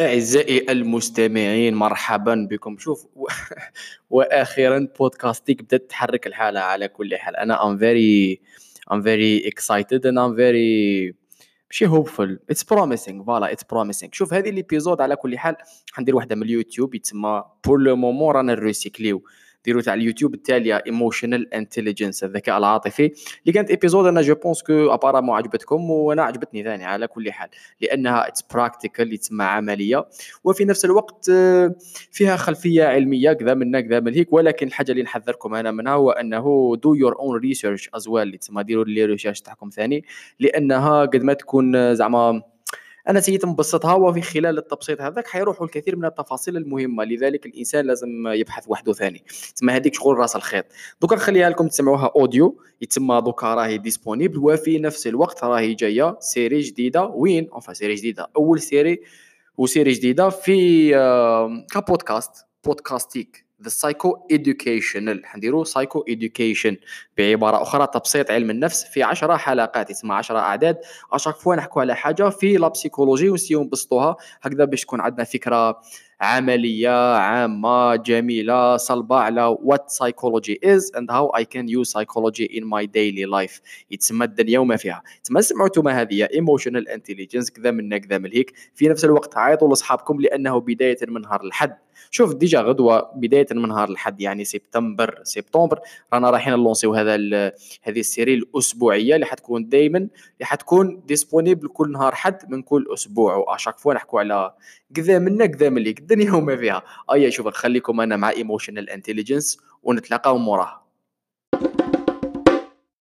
أعزائي المستمعين مرحبا بكم. شوف و... وأخيرا بودكاستيك بدأت تحرك الحالة على كل حال. أنا I'm very I'm very excited and I'm very ماشي hopeful it's promising voilà it's promising شوف هذه l'épisode على كل حال. حندير واحدة من اليوتيوب يتسمى pour le moment رانا نريسيكليو ديروا تاع اليوتيوب التاليه emotional intelligence الذكاء العاطفي. اللي كانت épisode أنا je pense que apparemment عجبتكم وأنا عجبتني ثاني على كل حال. لأنها it's practical يتسمى عملية. وفي نفس الوقت آه، فيها خلفية علمية كذا منا كذا من هيك. ولكن الحاجة اللي نحذركم أنا منها هو أنه do your own research as well تسمى ديروا les recherches تاعكم ثاني. لأنها قد ما تكون آه، زعما أنا سيت نبسطها وفي خلال التبسيط هذاك حيروحوا الكثير من التفاصيل المهمة لذلك الإنسان لازم يبحث وحده ثاني. تسمى هذيك شغل رأس الخيط. دوكا نخليها لكم تسمعوها audio يتسمى دوكا راهي disponible وفي نفس الوقت راهي جاية série جديدة وين؟ on va série جديدة. أول série و série جديدة في بودكاست بودكاستيك. the psycho-educational حنديرو psychoeducation بعبارة أخرى تبسيط علم النفس في 10 حلقات اسمها 10 أعداد. à chaque fois نحكوا على حاجة في la psychologie ونسيو نبسطوها. هكذا باش تكون عندنا فكرة عملية عامة جميلة صلبه على what psychology is and how I can use psychology in my daily life يتسمى الدنيا وما فيها. تما سمعتوا ما هذه emotional intelligence كذا من كذا من هيك. في نفس الوقت عيطوا لاصحابكم لأنه بداية من نهار الحد شوف déjà غدوة بداية من نهار الحد يعني سبتمبر سبتمبر رانا رايحين نلونسيو هذا هذه ال série الأسبوعية اللي حتكون دائما اللي حتكون disponible كل نهار حد من كل أسبوع. و à chaque fois نحكوا على كذا منا كذا من هيك الدنيا وما فيها. ايا شوف نخليكم أنا مع emotional intelligence ونتلاقاو موراها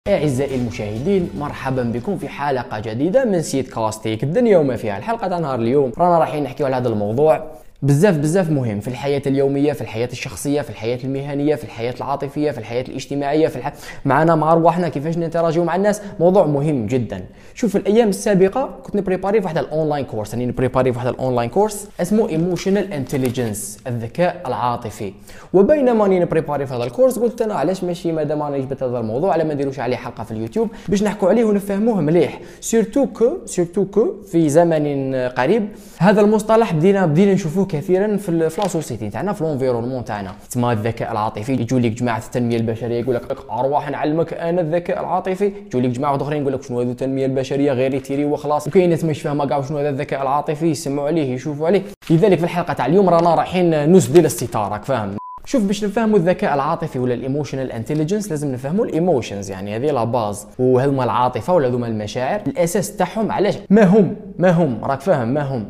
أعزائي المشاهدين مرحبا بكم في حلقة جديدة من بودكاستيك الدنيا وما فيها. الحلقة تاع نهار اليوم. رانا رايحين نحكيو على هذا الموضوع. بزاف بزاف مهم في الحياة اليومية في الحياة الشخصية في الحياة المهنية في الحياة العاطفية في الحياة الاجتماعية في الح... معنا مع أرواحنا كيفاش نتراجعوا مع الناس. موضوع مهم جدا. شوف في الأيام السابقة كنت نبريباري في واحد ال online course يعني نبريباري في واحد ال online course اسمه emotional intelligence الذكاء العاطفي. وبينما راني نبريباري في هذا الكورس قلت أنا علاش ماشي مادام راني جبت هذا الموضوع على ما نديروش عليه حلقة في اليوتيوب باش نحكوا عليه ونفهموه مليح. surtout que surtout que في زمن قريب هذا المصطلح بدينا بدينا نشوفوه كثيرا في في société تاعنا في l'environnement تاعنا. تسمى الذكاء العاطفي يجوا لك جماعة التنمية البشرية يقول لك أرواح نعلمك أنا الذكاء العاطفي. يجوا لك جماعة آخرين يقول لك شنو هذه التنمية البشرية؟ غير تيري وخلاص. وكاين ناس مش فاهمه كاع شنو هذا الذكاء العاطفي يسمعوا عليه يشوفوا عليه. لذلك في الحلقة تاع اليوم رانا رايحين نسدل الستار راك فاهم؟ شوف باش نفهموا الذكاء العاطفي ولا ال emotional intelligence لازم نفهموا ال emotions يعني هذه la base وهذوما العاطفة ولا هذوما المشاعر. الأساس تاعهم علاش؟ ما هم ما هم راك فاهم؟ ما هم.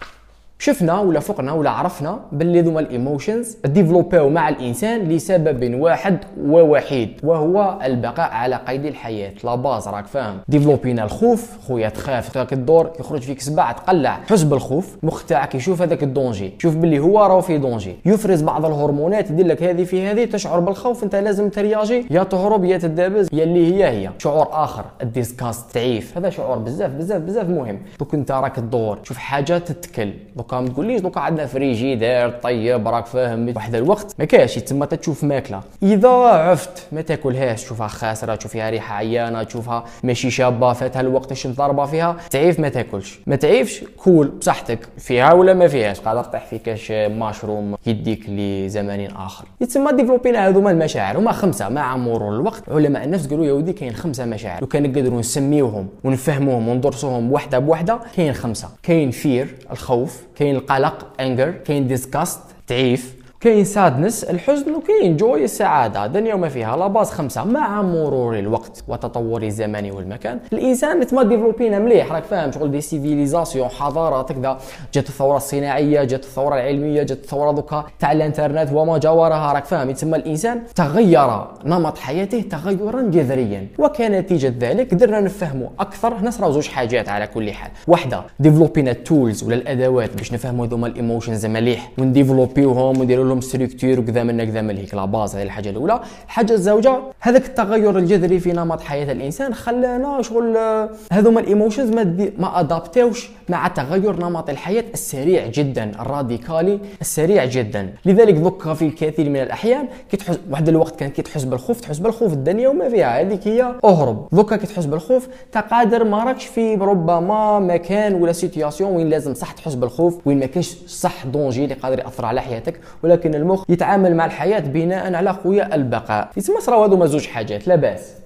شفنا ولا فقنا ولا عرفنا باللي ذوما ال emotions ديفلوباو مع الانسان لسبب واحد ووحيد وهو البقاء على قيد الحياة. la base راك فاهم. ديفلوبينا الخوف خويا تخاف تاك الدور يخرج فيك سبع تقلع حس بالخوف المخ تاعك يشوف هذاك ال danger. شوف باللي هو راهو في danger. يفرز بعض الهرمونات يدير لك هذه في هذه تشعر بالخوف انت لازم ترياجي. يا تهرب يا تدابز يا اللي هي هي. شعور آخر ال disgust تعيف هذا شعور بزاف بزاف بزاف مهم. دوك انت راك الدور. شوف حاجة تتكل. دوكا ما تقوليش دوكا عندنا فريجيدير طيب راك فاهم واحد الوقت ما كاش تما تشوف ماكلة. إذا عفت ما تاكلهاش تشوفها خاسرة تشوف فيها ريحة عيانة تشوفها ماشي شابة فاتها الوقت الشمس ضاربه فيها؟ تعيف ما تاكلش. ما تعيفش كول بصحتك فيها ولا ما فيهاش؟ قادر طيح في كاش ماشروم يديك لزمان آخر. يتسمى ديفلوبينا هذوما المشاعر هما خمسة مع مرور الوقت. علماء النفس قالوا يا ودي كاين خمسة مشاعر. لو كان نقدروا نسميوهم ونفهموهم وندرسوهم وحدة بوحدة كاين خمسة. كاين fear الخوف كاين القلق anger كاين disgust تعيف كاين sadness الحزن وكاين joy السعادة. دنيا وما فيها la base خمسة مع مرور الوقت وتطور الزمان والمكان. الإنسان تما ديفلوبينا مليح راك فاهم شغل des civilisations حضارات كذا. جات الثورة الصناعية جات الثورة العلمية جات الثورة دوكا تاع الانترنت وما جاورها راك فاهم. يتسمى الإنسان تغير نمط حياته تغيرا جذريا. وكنتيجه ذلك قدرنا نفهموا أكثر هنا صراو زوج حاجات على كل حال. واحدة ديفلوبينا ال tools ولا الأدوات باش نفهموا هذوما ال emotions مليح. ونديفلوبيوهم ونديروا لهم structure وكذا من كذا من هيك la base هذه الحاجة الأولى. الحاجة الزوجة هذاك التغير الجذري في نمط حياة الإنسان خلانا شغل آه، هذوما ال emotions ما ما ادابتوش مع تغير نمط الحياة السريع جدا الراديكالي السريع جدا. لذلك ذكر في الكثير من الأحيان كي تحس واحد الوقت كان كي تحس بالخوف تحس بالخوف الدنيا وما فيها هذيك هي أهرب. ذكا كي تحس بالخوف تقادر ما راكش في ربما مكان ولا situation وين لازم صح تحس بالخوف وين ما كاينش صح danger اللي قادر يأثر على حياتك. ولكن المخ يتعامل مع الحياة بناء على خويا البقاء. يسمى صراو هذوما زوج حاجات la base.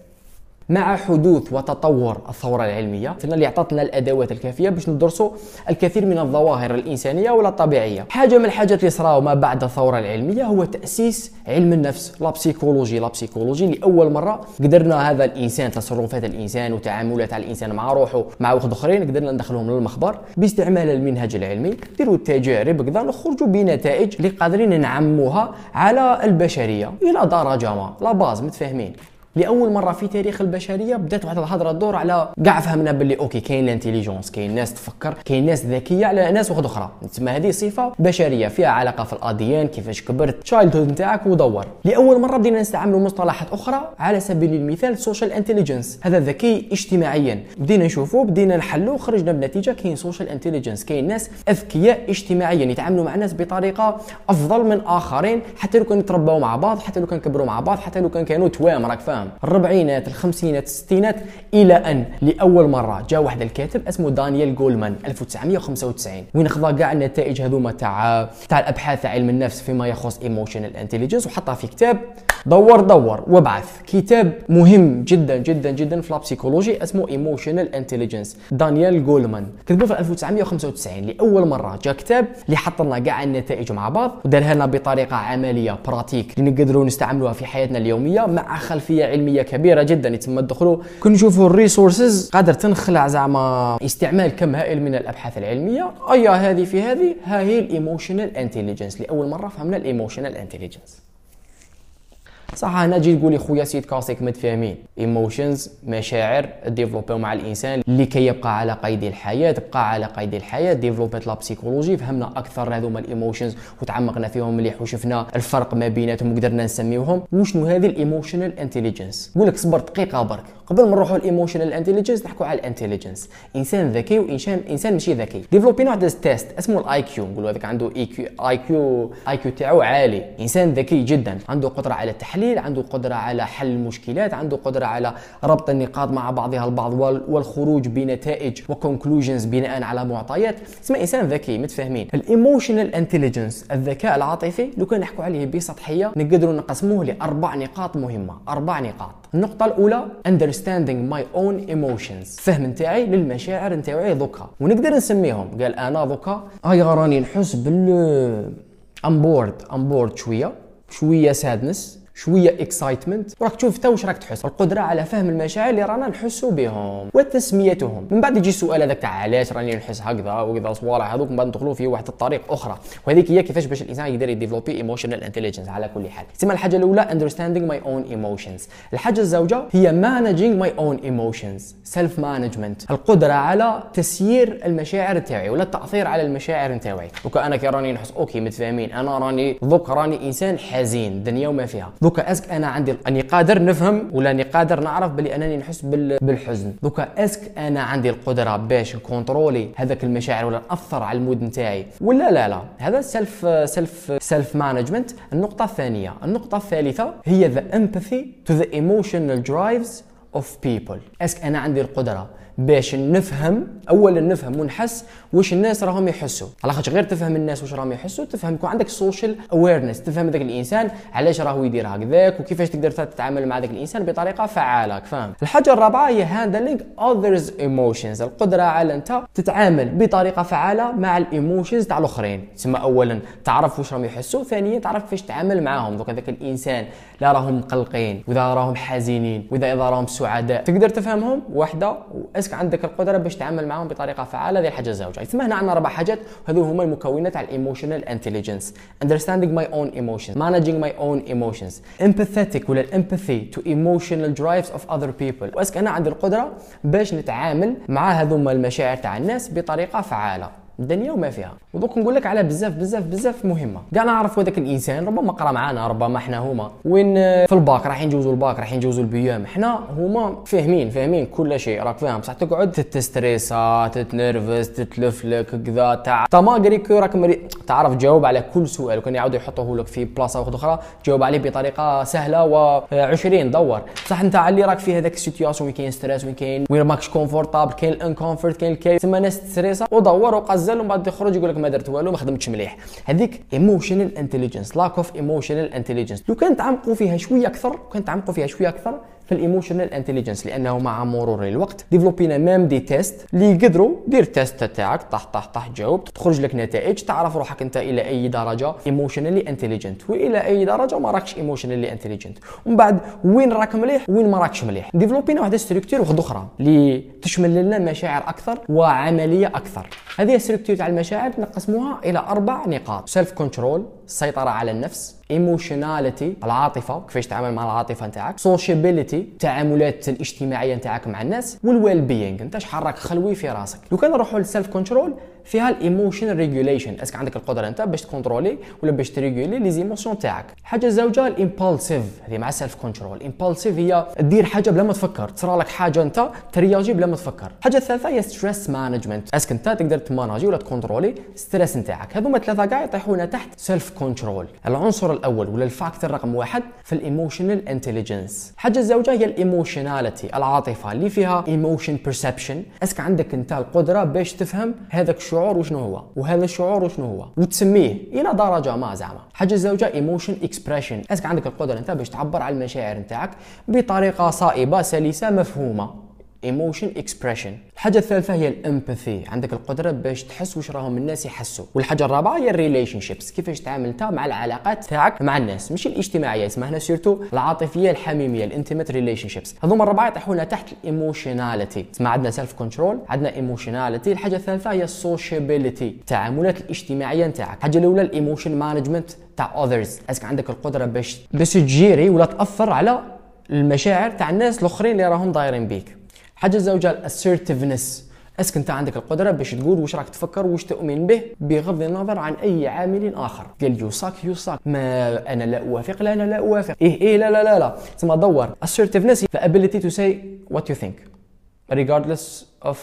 مع حدوث وتطور الثورة العلمية. اللي عطتنا الأدوات الكافية باش ندرسوا الكثير من الظواهر الإنسانية ولا الطبيعية. حاجة من الحاجات اللي صراو ما بعد الثورة العلمية هو تأسيس علم النفس la psychologie la psychologie لأول مرة قدرنا هذا الإنسان تصرفات الإنسان وتعاملات الإنسان مع روحه مع واحد آخرين قدرنا ندخلهم للمخبر باستعمال المنهج العلمي. نديروا التجارب كذا نخرجوا بنتائج اللي قادرين نعمموها على البشرية. إلى درجة ما la base متفاهمين. لأول مرة في تاريخ البشرية بدأت واحد الهضرة تدور على كاع فهمنا باللي OK كاين l'intelligence كاين ناس تفكر كاين ناس ذكية على ناس واحدة أخرى. تسمى هذه صفة بشرية فيها علاقة في الأديان كيفاش كبرت childhood نتاعك ودور. لأول مرة بدينا نستعملوا مصطلحات أخرى على سبيل المثال social intelligence هذا ذكي اجتماعيا. بدينا نشوفوا بدينا نحلوا خرجنا بنتيجة كاين social intelligence كاين ناس أذكياء اجتماعيا يتعاملوا مع الناس بطريقة أفضل من آخرين حتى لو كانوا تربوا مع بعض حتى لو كان كبروا مع بعض حتى لو كان كانوا توام راك فاهم. الربعينات الخمسينات الستينات إلى أن لأول مرة جاء واحد الكاتب اسمه دانيال جولمان 1995 وين خذا كاع النتائج هذوما تاع تاع الأبحاث تاع علم النفس فيما يخص emotional intelligence وحطها في كتاب دور دور وابعث. كتاب مهم جدا جدا جدا في la psychologie اسمه emotional intelligence دانيال جولمان كتبه في 1995 لأول مرة جاء كتاب اللي حط لنا كاع النتائج مع بعض ودارها لنا بطريقة عملية pratique اللي نقدروا نستعملوها في حياتنا اليومية مع خلفية علمية كبيرة جدا يتم الدخول. كون نشوفوا ال resources قادر تنخلع زعما استعمال كم هائل من الأبحاث العلمية. أيا هذه في هذه؟ ها هي ال emotional intelligence لأول مرة فهمنا ال emotional intelligence صح هنا تجي تقول لي خويا سيد كاسيك متفاهمين emotions مشاعر ديفلوبيو مع الإنسان لكي يبقى على قيد الحياة تبقى على قيد الحياة. ديفلوبيت la psychologie فهمنا أكثر هذوما ال emotions وتعمقنا فيهم مليح وشفنا الفرق ما بيناتهم وقدرنا نسميوهم. وشنو هذه ال emotional intelligence نقول لك صبر دقيقة برك. قبل ما نروحوا ال emotional intelligence نحكوا على ال intelligence إنسان ذكي وإنسان إنسان ماشي ذكي. ديفلوبينا واحد test اسمه ال IQ نقولوا هذاك عنده IQ IQ IQ تاعو عالي. إنسان ذكي جدا عنده قدرة على التحليل. عنده قدرة على حل المشكلات عنده قدرة على ربط النقاط مع بعضها البعض والخروج بنتائج و conclusions بناء على معطيات. اسمه إنسان ذكي متفاهمين. ال emotional intelligence الذكاء العاطفي لو كان نحكوا عليه بسطحية نقدروا نقسموه لأربع نقاط مهمة. أربع نقاط. النقطة الأولى understanding my own emotions. فهم نتاعي للمشاعر نتاعي دكا ونقدر نسميهم. قال أنا دكا هاي راني نحس بال I'm bored I'm bored شوية. شوية sadness شوية excitement وراك تشوف تا واش راك تحس. القدرة على فهم المشاعر اللي رانا نحسوا بهم وتسميتهم من بعد يجي السؤال هذاك تاع علاش راني نحس هكذا وكذا صوالح هذوك من بعد ندخلوا في واحد الطريق أخرى. وهذيك هي كيفاش باش الإنسان يقدر يديفلوبي emotional intelligence على كل حال. تسمى الحاجة الأولى understanding my own emotions. الحاجة الزوجة هي managing my own emotions. self management القدرة على تسيير المشاعر تاعي ولا التأثير على المشاعر تاعي. دوكا أنا كي راني نحس أوكي متفاهمين. أنا راني دوك راني إنسان حزين. الدنيا وما فيها. دوكا est-ce que أنا عندي اني قادر نفهم ولا اني قادر نعرف بلي انني نحس بالحزن. دوكا est-ce que أنا عندي القدرة باش نكونترولي هذاك المشاعر ولا نأثر على ال mood نتاعي. ولا لا لا هذا self self self management النقطة الثانية. النقطة الثالثة هي the empathy to the emotional drives of people. est-ce que أنا عندي القدرة. باش نفهم اولا نفهم ونحس واش الناس راهم يحسوا. على خاطر غير تفهم الناس واش راهم يحسوا تفهم يكون عندك social awareness تفهم ذاك الإنسان علاش راهو يدير هكذاك وكيفاش تقدر تتعامل مع ذاك الإنسان بطريقة فعالة فاهم الحاجة الرابعة هي handling others' emotions القدرة على أنت تتعامل بطريقة فعالة مع ال emotions تاع الآخرين. تسمى اولا تعرف واش راهم يحسوا ثانيا تعرف كيفاش تتعامل معاهم. دوك هذاك الإنسان لا راهم مقلقين وإذا راهم حزينين واذا إذا راهم سعداء. تقدر تفهمهم؟ واحدة est-ce que عندك القدرة باش تتعامل معاهم بطريقة فعالة هذه الحاجة الزوجة. ثم هنا عندنا أربع حاجات هذو هما المكونات على ال emotional intelligence understanding my own emotions. Managing my own emotions. Empathetic ولا empathy to emotional drives of other people. و est-ce que أنا عندي القدرة باش نتعامل مع هذوما المشاعر تاع الناس بطريقة فعالة. الدنيا وما فيها. ودوك نقول لك على بزاف بزاف بزاف مهمة. كاع نعرف هذاك الإنسان ربما قرأ معنا ربما إحنا هما. وين في الباك راح يجوزوا الباك راح يجوزوا البيام إحنا هما فاهمين فاهمين كل شيء. راك فاهم؟ بصح تقعد تتستريسا تتنرفز تتلفلك كذا تاع تا ما قريك راك مري... تعرف تجاوب على كل سؤال. وكان يعاود يحطوه لك في بلاصة واحدة أخرى تجاوب عليه بطريقة سهلة و20 دور. بصح أنت اللي راك في هذاك السيتياسيون وين كاين ستريس وين كاين وين ماكش كونفورتابل كاين الانكونفورت كاين الكيف. تما ناس تستريسا ودور وقزل ومن بعد يخرج يقول لك ما درت والو ما خدمتش مليح. هذيك emotional intelligence lack of emotional intelligence لو كان تعمقوا فيها شوية أكثر كان تعمقوا فيها شوية أكثر في ال emotional intelligence لأنه مع مرور الوقت ديفلوبينا même des tests اللي يقدروا دير test تاعك طح طح طح جاوب تخرج لك نتائج تعرف روحك أنت إلى أي درجة emotionally intelligent وإلى أي درجة ما راكش emotionally intelligent ومن بعد وين راك مليح وين ما راكش مليح. ديفلوبينا واحد structure واحدة أخرى اللي تشمل لنا مشاعر أكثر وعملية أكثر. هذه ال structure تاع المشاعر نقسموها إلى أربع نقاط. self control السيطره على النفس emotionality العاطفة كيفاش تتعامل مع العاطفة نتاعك sociability التعاملات الاجتماعية نتاعك مع الناس وال well-being انت شحال راك خلوي في راسك. لو كان نروحوا لل self control فيها ال emotion regulation est-ce que عندك القدرة أنت باش تكونترولي ولا باش تريجولي les émotions تاعك. الحاجة الزوجه ال impulsive هذه مع ال self control ال impulsive هي دير حاجة بلا ما تفكر تصرى لك حاجة أنت ترياجي بلا ما تفكر. الحاجة الثالثه هي stress management est-ce que أنت تقدر تماناجي ولا تكونترولي stress نتاعك. هذوما ثلاثة كاع يطيحونا تحت self control العنصر الأول ولا ال factor رقم واحد في ال emotional intelligence الحاجة الزوجه هي ال emotionality العاطفة اللي فيها emotion perception est-ce que عندك أنت القدرة باش تفهم هذاك الشعور وشنو هو؟ وهذا الشعور وشنو هو؟ وتسميه إلى درجة ما زعما. حاجة الزوجه emotion expression est-ce que عندك القدرة أنت باش تعبر على المشاعر نتاعك بطريقة صائبة سلسة مفهومة. emotion expression الحاجة الثالثة هي ال empathy عندك القدرة باش تحس واش راهم الناس يحسوا. والحاجة الرابعة هي ال relationships كيفاش تعامل انت مع العلاقات تاعك مع الناس. مش الاجتماعية اسمها هنا surtout العاطفية الحميمية ال intimate relationships هذوما الربعة يطيحونا تحت ال emotionality تسمى عندنا self control عندنا emotionality الحاجة الثالثة هي ال sociability التعاملات الاجتماعية نتاعك. الحاجة الأولى ال emotion management تاع others est-ce que عندك القدرة باش باش تجيري ولا تأثر على المشاعر تاع الناس الأخرين اللي راهم دايرين بيك. حاجة الزوجه ال assertiveness est-ce que أنت عندك القدرة باش تقول واش راك تفكر واش تؤمن به بغض النظر عن أي عامل آخر. قال يوساك يوساك ما أنا لا أوافق لا أنا لا أوافق. إيه إيه لا لا لا لا. تسمى دور. Assertiveness the ability to say what you think regardless of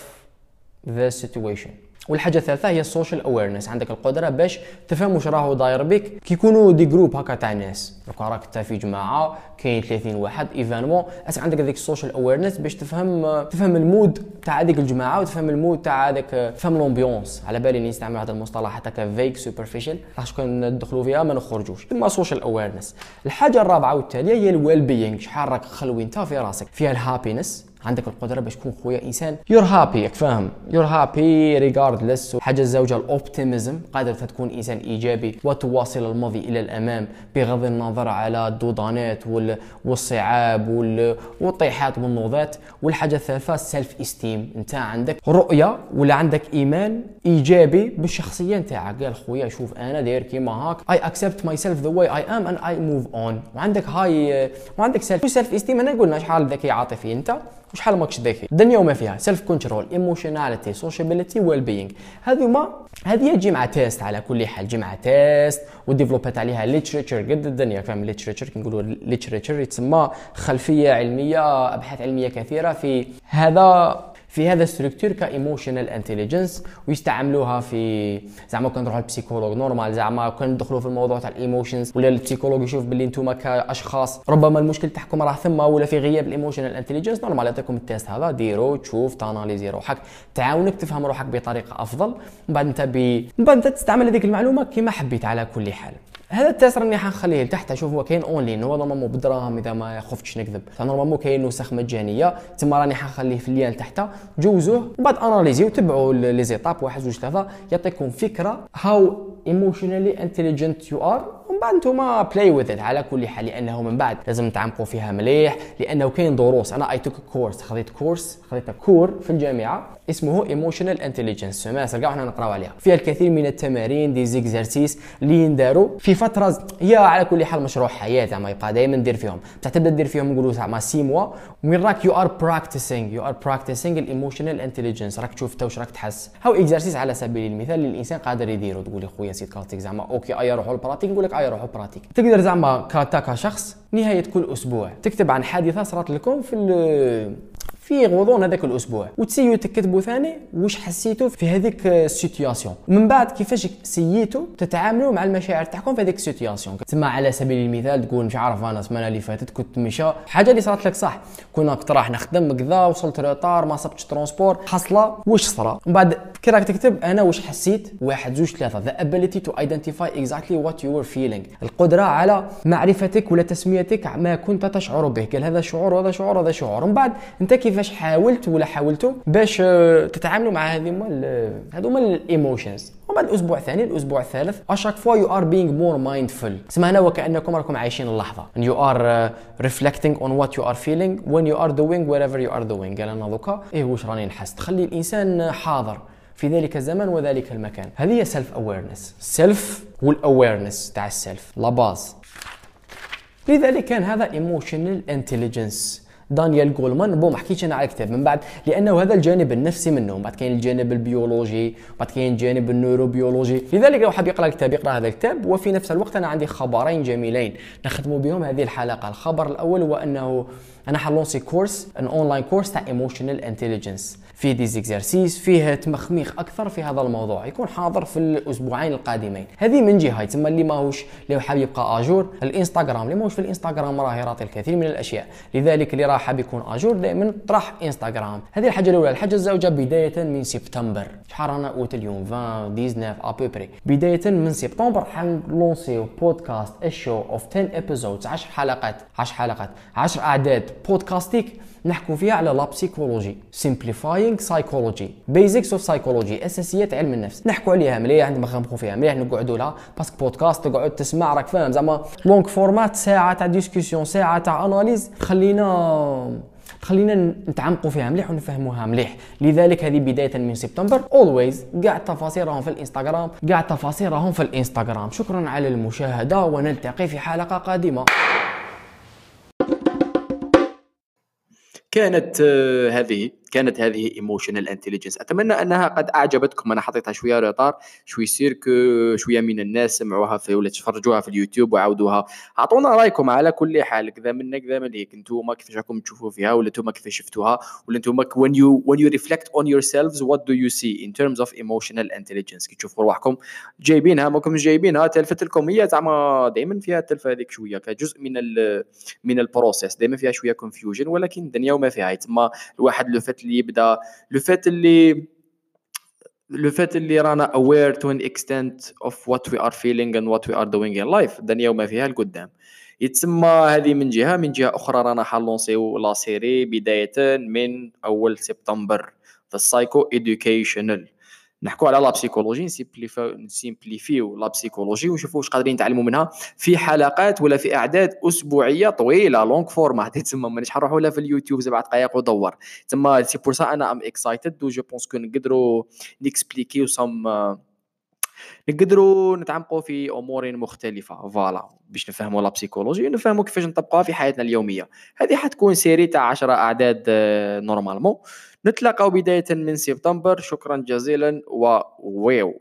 the situation. والحاجة الثالثه هي ال social awareness عندك القدرة باش تفهم واش راهو داير بك. كي يكونوا des groupes هكا تاع ناس. دوكا راك انت في جماعة كاين 30 واحد événement est-ce que عندك هذيك ال social awareness باش تفهم تفهم ال mood تاع هذيك الجماعة وتفهم ال mood تاع هذاك تفهم l'ambiance على بالي نستعمل هذا المصطلح هكا فيك superficial راح كون ندخلوا فيها ما نخرجوش. ثم social awareness الحاجة الرابعة والتالية هي ال well-being شحال راك خلوي انت في راسك. فيها ال happiness عندك القدرة باش تكون خويا إنسان. you're happy فاهم؟ you're happy regardless حاجة الزوجه ال optimism قادر تكون إنسان إيجابي وتواصل الماضي إلى الأمام بغض النظر على الدودانات والصعاب والطيحات والنوضات والحاجة الثالثة ال self-esteem أنت عندك رؤية ولا عندك إيمان إيجابي بالشخصية نتاعك. قال خويا شوف أنا داير كيما هاك. I accept myself the way I am and I move on وعندك high وعندك self self-esteem انا قلنا شحال ذكي عاطفي أنت؟ وشحال ماكش ذكي الدنيا وما فيها. self-control emotionality sociability well-being هذوما هذه تجي مع test على كل حال. تجي مع test وديفلوبات عليها literature قد الدنيا فاهم literature نقولوا literature يتسمى خلفية علمية أبحاث علمية كثيرة في هذا في هذا ال structure ك emotional intelligence ويستعملوها في زعما كان نروحوا لل psychologue normal زعما كان ندخلوا في الموضوع تاع ال emotions ولا ال psychologue يشوف باللي أنتم كاشخاص ربما المشكل تاعكم راه ثم ولا في غياب ال emotional intelligence normal يعطيكم ال test هذا ديرو تشوف ت analyser روحك تعاونك تفهم روحك بطريقة أفضل من بعد أنت. من بعد أنت تستعمل هذيك المعلومة كما حبيت على كل حال هذا ال test راني حنخليه لتحت. شوف هو كاين اونلاين هو normalement بالدراهم إذا ما خفتش نكذب. normalement كاين نسخ مجانية. تما راني حنخليه في ال lien تحت. جوزوه بعد analysez وتبعوا les étapes واحد جوج ثلاثة. يعطيكم فكرة how emotionally intelligent you are ومن بعد أنتم play with على كل حال لأنه من بعد لازم نتعمقوا فيها مليح لأنه كاين دروس. أنا I took course خذيت course خذيت cours في الجامعة اسمه emotional intelligence سماسه كاع حنا نقراو عليها. فيها الكثير من التمارين des exercices اللي ينداروا في فترة هي على كل حال مشروع حياة زعما يبقى دائما دير فيهم. بصح تبدا دير فيهم نقولوا زعما 6 mois. وين راك you are practicing you are practicing ال emotional intelligence راك تشوف واش راك تحس. هاو exercice على سبيل المثال اللي الإنسان قادر يديرو. تقول لي خويا c'est théorique زعما OK ايا روحوا ال pratique نقول لك ايا روحوا ال pratique تقدر زعما كاتا كشخص نهاية كل أسبوع. تكتب عن حادثة صارت لكم في في غضون هذاك الأسبوع. وتسيو تكتبوا ثاني واش حسيتوا في هذيك ال situation من بعد كيفاش سييتوا تتعاملوا مع المشاعر تاعكم في هذيك ال situation تسمى على سبيل المثال تقول مش عارف أنا السمانة اللي فاتت كنت مشى. حاجة اللي صارت لك صح. كنا كنت راح نخدم كذا وصلت retard ما صبتش transport حصله واش صرا؟ من بعد كي راك تكتب أنا واش حسيت؟ واحد زوج ثلاثة. The ability to identify exactly what you were feeling. القدرة على معرفتك ولا تسميتك ما كنت تشعر به. قال هذا شعور وهذا شعور وهذا شعور. من بعد أنت كيف كيفاش حاولت ولا حاولتوا باش آه، تتعاملوا مع هذه هذوما ال emotions وبعد الأسبوع الثاني الأسبوع الثالث à chaque fois you are being more mindful هنا وكأنكم راكم عايشين اللحظة. you are reflecting on what you are feeling when you are doing whatever you are doing قال أنا دوكا إيه واش راني نحس؟ تخلي الإنسان حاضر في ذلك الزمن وذلك المكان. هذه هي self awareness self وال awareness تاع ال self la base لذلك كان هذا emotional intelligence دانيال جولمان bon ما حكيتش أنا على الكتاب من بعد لأنه هذا الجانب النفسي منه بعد كاين الجانب البيولوجي بعد كاين الجانب النيوروبيولوجي. لذلك لو حاب يقرأ الكتاب يقرأ هذا الكتاب. وفي نفس الوقت أنا عندي خبرين جميلين نخدموا بهم هذه الحلقة. الخبر الأول هو أنه أنا حن lancer course an online course تاع emotional intelligence فيه des exercices فيه تمخميخ أكثر في هذا الموضوع. يكون حاضر في الأسبوعين القادمين. هذه من جهة تسمى اللي ماهوش اللي حاب يبقى à jour الإنستغرام اللي ماهوش في الإنستغرام راه يعطي الكثير من الأشياء. لذلك اللي راه حاب يكون à jour دائما طرح إنستغرام. هذه الحاجة الأولى الحاجة الزوجة بداية من سبتمبر. شحال رانا أوت اليوم؟ 20 19 à peu près بداية من سبتمبر حنلونسيو podcast a show of 10 episodes 10 حلقات. 10 حلقات. 10 أعداد. بودكاستيك نحكوا فيها على la psychologie simplifying psychology basics of psychology أساسيات علم النفس. نحكوا عليها مليح عندما نخمخوا فيها مليح نقعدوا لها. parce que podcast تقعد تسمع راك فاهم؟ زعما long format ساعة تاع discussion ساعة تاع analyse خلينا خلينا نتعمقوا فيها مليح ونفهموها مليح. لذلك هذه بداية من سبتمبر always كاع التفاصيل راهم في الإنستغرام. كاع التفاصيل راهم في الإنستغرام. شكرا على المشاهدة ونلتقي في حلقة قادمة. كانت آه، هذه. كانت هذه emotional intelligence أتمنى أنها قد أعجبتكم. أنا حطيتها شوية retard شو يصير كو شوية من الناس سمعوها في ولا تفرجوها في اليوتيوب وعاودوها. أعطونا رأيكم على كل حال كذا من كذا من هيك أنتم كيفاش راكم تشوفوا فيها ولا أنتم كيفاش شفتوها ولا أنتم when you when you reflect on yourselves what do you see in terms of emotional intelligence كي تشوفوا رواحكم. جايبينها ماكم جايبينها. تلفت لكم هي زعما دائما فيها التلفة هذيك شوية كجزء من من ال process دائما فيها شوية confusion ولكن الدنيا وما فيها. تما الواحد لو فات اللي يبدأ. لو فات اللي لو فات اللي رانا aware to an extent of what we are feeling and what we are doing in life الدنيا وما فيها القدام. يتسمى هذه من جهة. من جهة أخرى رانا حنلونسيو la série بداية من أول سبتمبر. ذا سايكو educational نحكوا على la psychologie نسيمبليفيو la psychologie ونشوفوا واش قادرين نتعلموا منها في حلقات ولا في أعداد أسبوعية طويلة long format تسمى مانيش حنروحوا لها في اليوتيوب سبع دقائق ودور. تسمى c'est pour ça أنا I'm excited و je pense que نقدروا نكسبليكيو سام نقدروا نتعمقوا في أمور مختلفة. voilà باش نفهموا la psychologie ونفهموا كيفاش نطبقوها في حياتنا اليومية. هذه حتكون série تاع 10 أعداد normalement نتلاقاو بداية من سبتمبر. شكرا جزيلا وويو